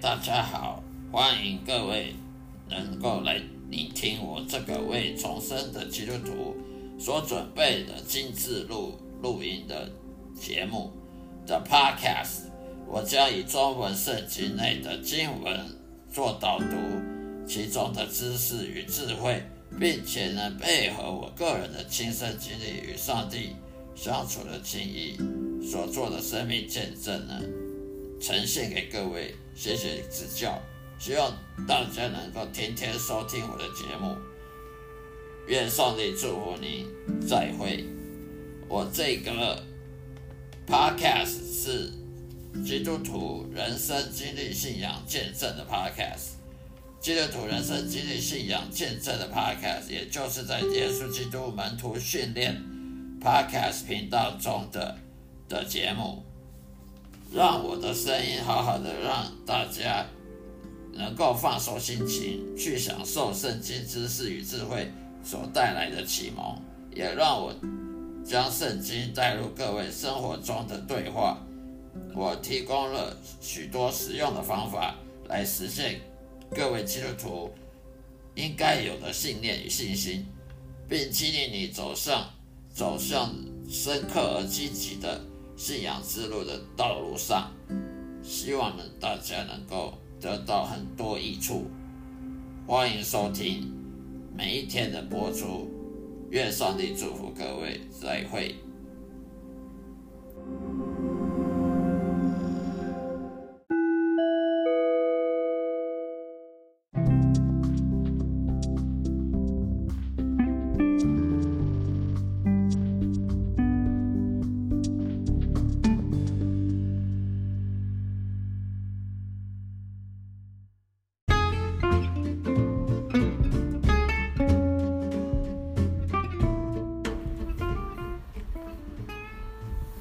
大家好，欢迎各位能够来聆听我这个为重生的基督徒所准备的精致录录音的节目的 Podcast。我将以中文圣经内的经文做导读，其中的知识与智慧，并且呢配合我个人的亲身经历与上帝相处的经历所做的生命见证呢。呈现给各位，谢谢指教，希望大家能够天天收听我的节目。愿上帝祝福你，再会。我这个 podcast 是基督徒人生经历信仰见证的 podcast，基督徒人生经历信仰见证的 podcast，也就是在耶稣基督门徒训练 podcast 频道中的的节目。让我的声音好好的，让大家能够放松心情，去享受圣经知识与智慧所带来的启蒙，也让我将圣经带入各位生活中的对话。我提供了许多实用的方法来实现各位基督徒应该有的信念与信心，并激励你走上走向深刻而积极的。信仰之路的道路上，希望呢大家能够得到很多益处。欢迎收听每一天的播出，愿上帝祝福各位，再会。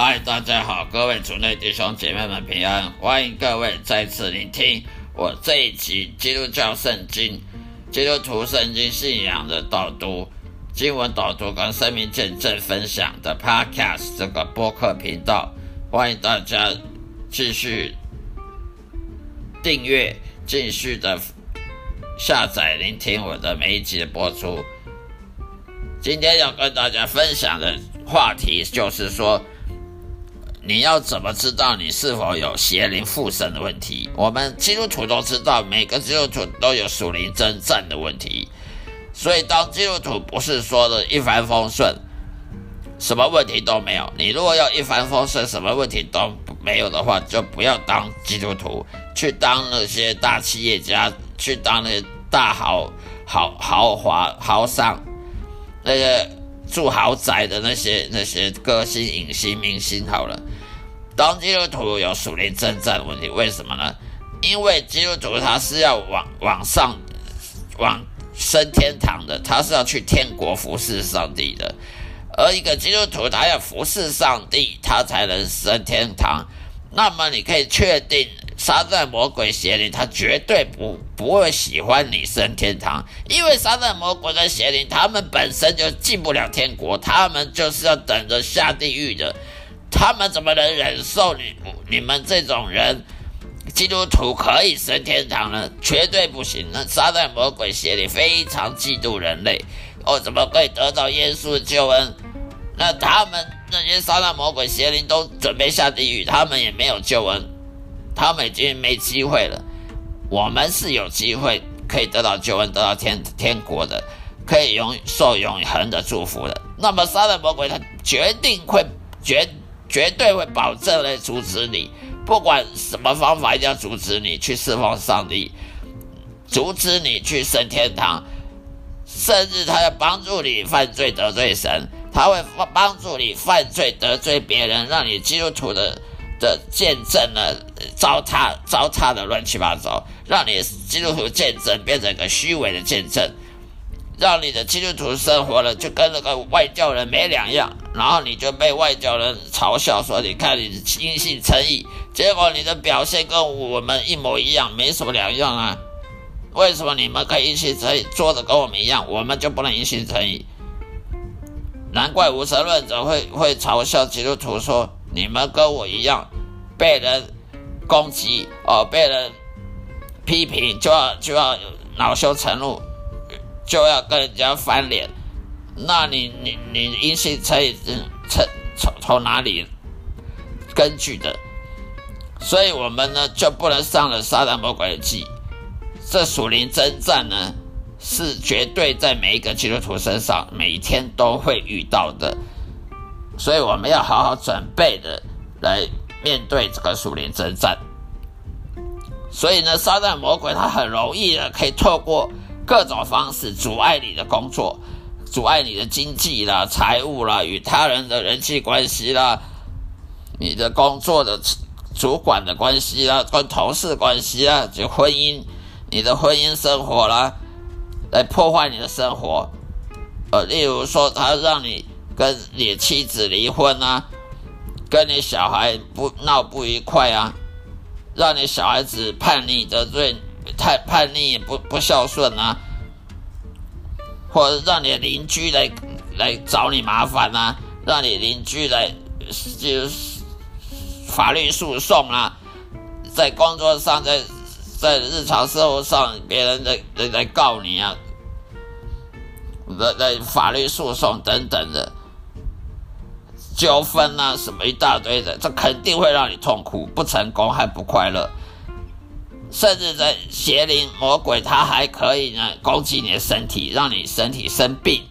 嗨，大家好，各位主内弟兄姐妹们平安，欢迎各位再次聆听我这一集基督教圣经、基督徒圣经信仰的导读、经文导读跟生命见证分享的 Podcast 这个播客频道，欢迎大家继续订阅、继续的下载聆听我的每一集的播出。今天要跟大家分享的话题就是说。你要怎么知道你是否有邪灵附身的问题？我们基督徒都知道，每个基督徒都有属灵征战的问题。所以，当基督徒不是说的一帆风顺，什么问题都没有。你如果要一帆风顺，什么问题都没有的话，就不要当基督徒，去当那些大企业家，去当那些大豪豪豪华豪商，那些住豪宅的那些那些歌星、影星、明星。好了。当基督徒有属灵征战的问题，为什么呢？因为基督徒他是要往往上往升天堂的，他是要去天国服侍上帝的。而一个基督徒他要服侍上帝，他才能升天堂。那么你可以确定，撒旦魔鬼邪灵他绝对不不会喜欢你升天堂，因为撒旦魔鬼跟邪灵他们本身就进不了天国，他们就是要等着下地狱的。他们怎么能忍受你你们这种人？基督徒可以升天堂呢？绝对不行！那撒旦魔鬼邪灵非常嫉妒人类，哦，怎么可以得到耶稣的救恩？那他们那些撒旦魔鬼邪灵都准备下地狱，他们也没有救恩，他们已经没机会了。我们是有机会可以得到救恩，得到天天国的，可以永受永恒的祝福的。那么撒旦魔鬼他决定会决。绝对会保证来阻止你，不管什么方法，一定要阻止你去释放上帝，阻止你去升天堂，甚至他要帮助你犯罪得罪神，他会帮助你犯罪得罪别人，让你基督徒的的见证呢糟蹋糟蹋的乱七八糟，让你基督徒见证变成一个虚伪的见证。让你的基督徒生活了，就跟那个外教人没两样，然后你就被外教人嘲笑说：“你看你因信诚意，结果你的表现跟我们一模一样，没什么两样啊？为什么你们可以因信诚意，做的跟我们一样，我们就不能因信诚意？难怪无神论者会会嘲笑基督徒说：你们跟我一样，被人攻击哦，被人批评，就要就要恼羞成怒，就要跟人家翻脸。那你你你阴性成从从从哪里根据的？所以我们呢就不能上了撒旦魔鬼的计。这属灵征战呢，是绝对在每一个基督徒身上每天都会遇到的。所以我们要好好准备的来面对这个属灵征战。所以呢，撒旦魔鬼他很容易的可以透过各种方式阻碍你的工作。阻碍你的经济啦、财务啦、与他人的人际关系啦、你的工作的主管的关系啦、跟同事关系啦、就婚姻、你的婚姻生活啦，来破坏你的生活。呃，例如说，他让你跟你妻子离婚啊，跟你小孩不闹不愉快啊，让你小孩子叛逆得罪太叛逆不不孝顺啊。或者让你邻居来来找你麻烦啊，让你邻居来就是法律诉讼啊，在工作上，在在日常生活上，别人来来来告你啊，来来法律诉讼等等的纠纷啊，什么一大堆的，这肯定会让你痛苦，不成功还不快乐。甚至在邪灵魔鬼，他还可以呢攻击你的身体，让你身体生病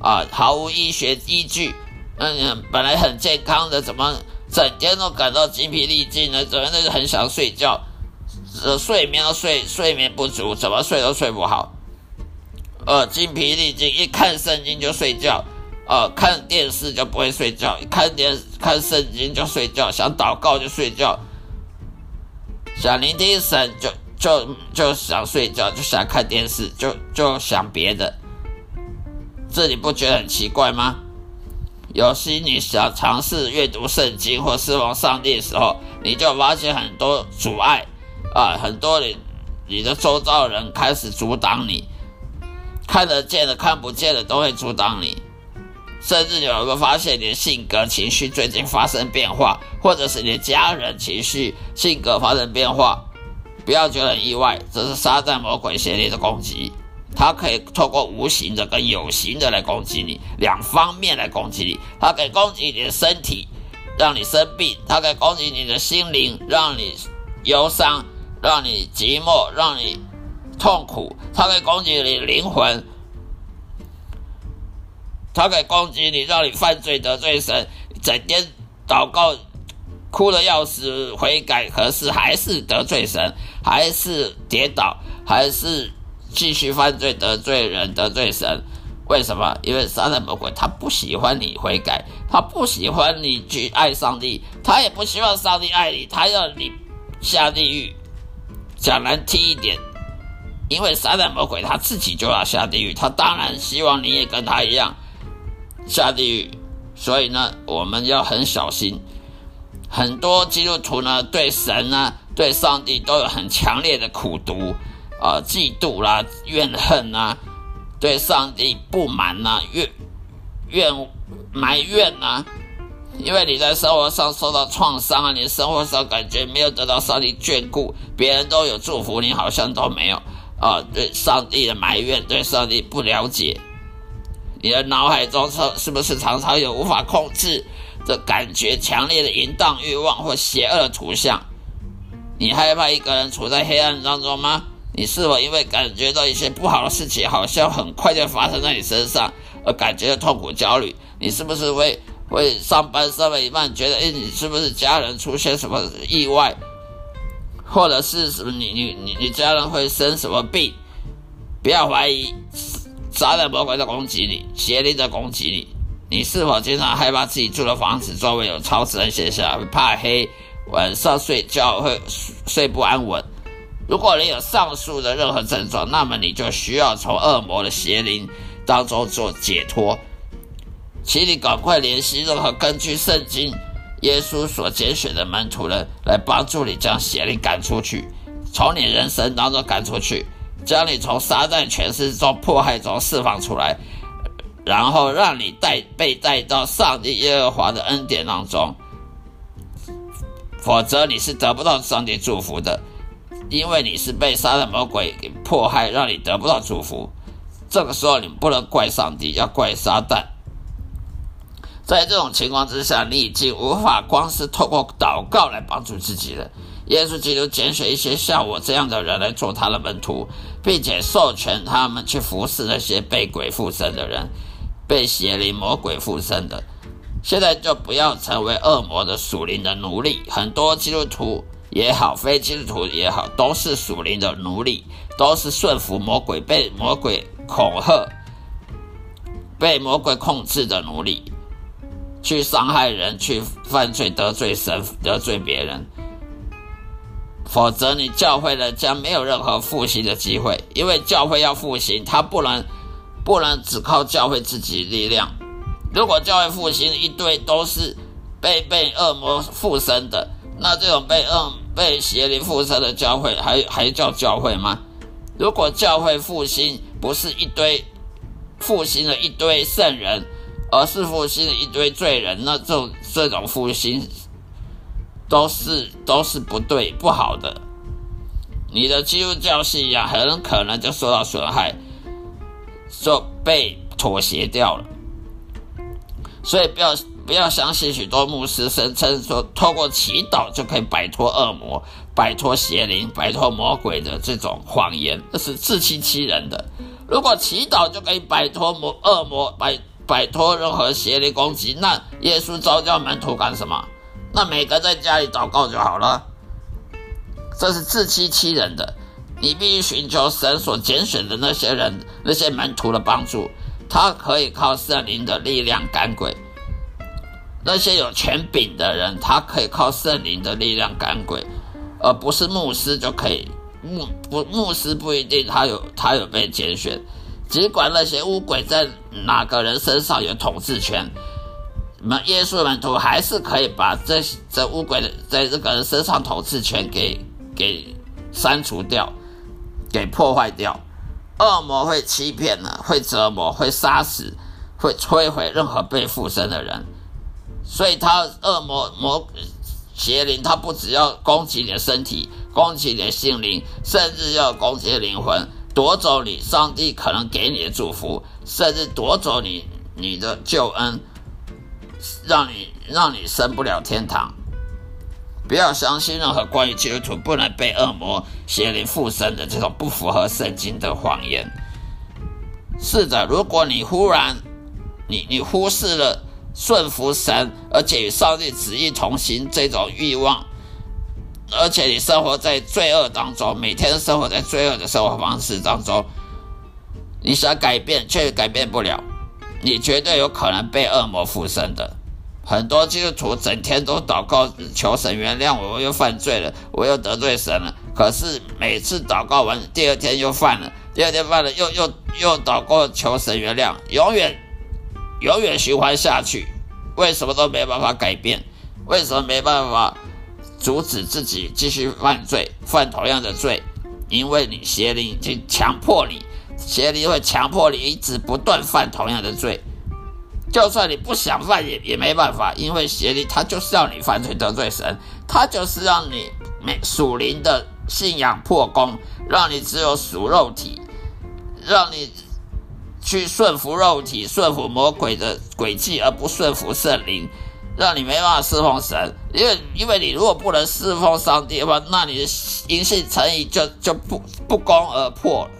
啊！毫无医学依据，嗯，本来很健康的，怎么整天都感到精疲力尽呢？整天都很想睡觉，呃，睡眠都睡睡眠不足，怎么睡都睡不好，呃，精疲力尽，一看圣经就睡觉，呃，看电视就不会睡觉，一看电看圣经就睡觉，想祷告就睡觉。想聆听神，就就就想睡觉，就想看电视，就就想别的。这你不觉得很奇怪吗？有时你想尝试阅读圣经或侍奉上帝的时候，你就发现很多阻碍啊，很多你你的周遭人开始阻挡你，看得见的、看不见的都会阻挡你。甚至你有没有发现你的性格、情绪最近发生变化，或者是你的家人情绪、性格发生变化？不要觉得很意外，这是撒旦魔鬼邪灵的攻击。它可以透过无形的跟有形的来攻击你，两方面来攻击你。它可以攻击你的身体，让你生病；它可以攻击你的心灵，让你忧伤、让你寂寞、让你痛苦；它可以攻击你灵魂。他可以攻击你，让你犯罪得罪神，整天祷告，哭的要死，悔改，可是还是得罪神，还是跌倒，还是继续犯罪得罪人得罪神。为什么？因为撒旦魔鬼他不喜欢你悔改，他不喜欢你去爱上帝，他也不希望上帝爱你，他要你下地狱。讲难听一点，因为撒旦魔鬼他自己就要下地狱，他当然希望你也跟他一样。下地狱，所以呢，我们要很小心。很多基督徒呢，对神呢，对上帝都有很强烈的苦毒啊、嫉妒啦、怨恨啊，对上帝不满呐、怨怨埋怨呐。因为你在生活上受到创伤啊，你生活上感觉没有得到上帝眷顾，别人都有祝福，你好像都没有啊。对上帝的埋怨，对上帝不了解。你的脑海中是是不是常常有无法控制的感觉、强烈的淫荡欲望或邪恶的图像？你害怕一个人处在黑暗当中吗？你是否因为感觉到一些不好的事情好像很快就发生在你身上而感觉到痛苦、焦虑？你是不是会会上班上了一半觉得，哎，你是不是家人出现什么意外，或者是什么你你你你家人会生什么病？不要怀疑。撒旦魔鬼在攻击你，邪灵在攻击你。你是否经常害怕自己住的房子周围有超自然现象？怕黑，晚上睡觉会睡不安稳？如果你有上述的任何症状，那么你就需要从恶魔的邪灵当中做解脱。请你赶快联系任何根据圣经耶稣所拣选的门徒人，来帮助你将邪灵赶出去，从你人生当中赶出去。将你从撒旦权势中迫害中释放出来，然后让你带被带到上帝耶和华的恩典当中，否则你是得不到上帝祝福的。因为你是被杀的魔鬼给迫害，让你得不到祝福。这个时候，你不能怪上帝，要怪撒旦。在这种情况之下，你已经无法光是透过祷告来帮助自己了。耶稣基督拣选一些像我这样的人来做他的门徒，并且授权他们去服侍那些被鬼附身的人，被邪灵魔鬼附身的。现在就不要成为恶魔的属灵的奴隶。很多基督徒也好，非基督徒也好，都是属灵的奴隶，都是顺服魔鬼、被魔鬼恐吓、被魔鬼控制的奴隶，去伤害人、去犯罪、得罪神、得罪别人。否则，你教会呢将没有任何复兴的机会，因为教会要复兴，它不能不能只靠教会自己力量。如果教会复兴一堆都是被被恶魔附身的，那这种被恶被邪灵附身的教会还还叫教会吗？如果教会复兴不是一堆复兴了一堆圣人，而是复兴了一堆罪人，那这种这种复兴。都是都是不对不好的，你的基督教信仰很可能就受到损害，就被妥协掉了。所以不要不要相信许多牧师声称说，透过祈祷就可以摆脱恶魔、摆脱邪灵、摆脱魔鬼的这种谎言，这是自欺欺人的。如果祈祷就可以摆脱魔恶魔、摆摆脱任何邪灵攻击，那耶稣召叫门徒干什么？那每个在家里祷告就好了，这是自欺欺人的。你必须寻求神所拣选的那些人、那些门徒的帮助，他可以靠圣灵的力量赶鬼。那些有权柄的人，他可以靠圣灵的力量赶鬼，而不是牧师就可以。牧不牧师不一定他有他有被拣选，尽管那些巫鬼在哪个人身上有统治权。那么耶稣门徒还是可以把这这乌鬼的在这个人身上统治权给给删除掉，给破坏掉。恶魔会欺骗呢，会折磨，会杀死，会摧毁任何被附身的人。所以，他恶魔魔邪灵，他不只要攻击你的身体，攻击你的心灵，甚至要攻击灵魂，夺走你上帝可能给你的祝福，甚至夺走你你的救恩。让你让你升不了天堂，不要相信任何关于基督徒不能被恶魔邪灵附身的这种不符合圣经的谎言。是的，如果你忽然你你忽视了顺服神，而且与上帝旨意同行这种欲望，而且你生活在罪恶当中，每天生活在罪恶的生活方式当中，你想改变却改变不了。你绝对有可能被恶魔附身的。很多基督徒整天都祷告求神原谅我，我又犯罪了，我又得罪神了。可是每次祷告完，第二天又犯了，第二天犯了，又又又祷告求神原谅，永远永远循环下去。为什么都没办法改变？为什么没办法阻止自己继续犯罪，犯同样的罪？因为你邪灵已经强迫你。邪灵会强迫你一直不断犯同样的罪，就算你不想犯也也没办法，因为邪灵他就是要你犯罪得罪神，他就是让你没属灵的信仰破功，让你只有属肉体，让你去顺服肉体，顺服魔鬼的诡计，而不顺服圣灵，让你没办法侍奉神，因为因为你如果不能侍奉上帝的话，那你的阴性诚意就就不不攻而破了。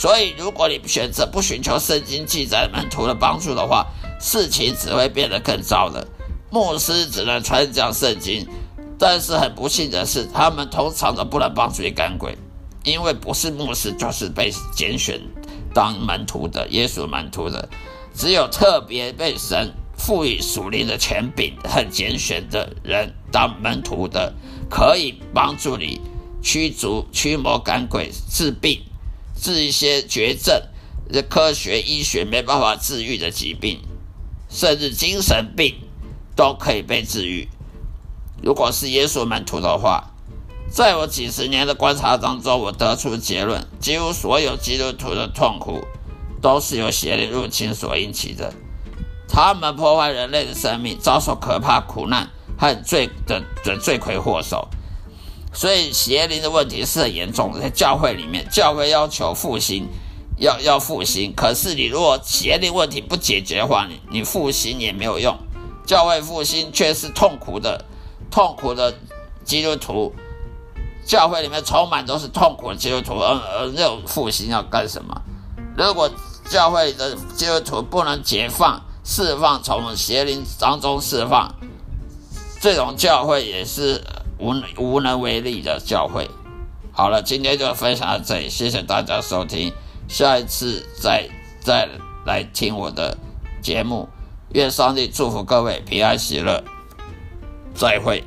所以，如果你选择不寻求圣经记载门徒的帮助的话，事情只会变得更糟了。牧师只能传讲圣经，但是很不幸的是，他们通常都不能帮助你赶鬼，因为不是牧师就是被拣选当门徒的耶稣门徒的，只有特别被神赋予属灵的权柄和拣选的人当门徒的，可以帮助你驱逐驱魔赶鬼治病。治一些绝症，这科学医学没办法治愈的疾病，甚至精神病都可以被治愈。如果是耶稣门徒的话，在我几十年的观察当中，我得出结论：几乎所有基督徒的痛苦都是由邪灵入侵所引起的。他们破坏人类的生命，遭受可怕苦难和罪的的罪魁祸首。所以邪灵的问题是很严重的，在教会里面，教会要求复兴，要要复兴。可是你如果邪灵问题不解决的话，你你复兴也没有用。教会复兴却是痛苦的，痛苦的基督徒，教会里面充满都是痛苦的基督徒，而而那种复兴要干什么？如果教会的基督徒不能解放、释放，从邪灵当中释放，这种教会也是。无无能为力的教会。好了，今天就分享到这里，谢谢大家收听，下一次再再来听我的节目。愿上帝祝福各位平安喜乐，再会。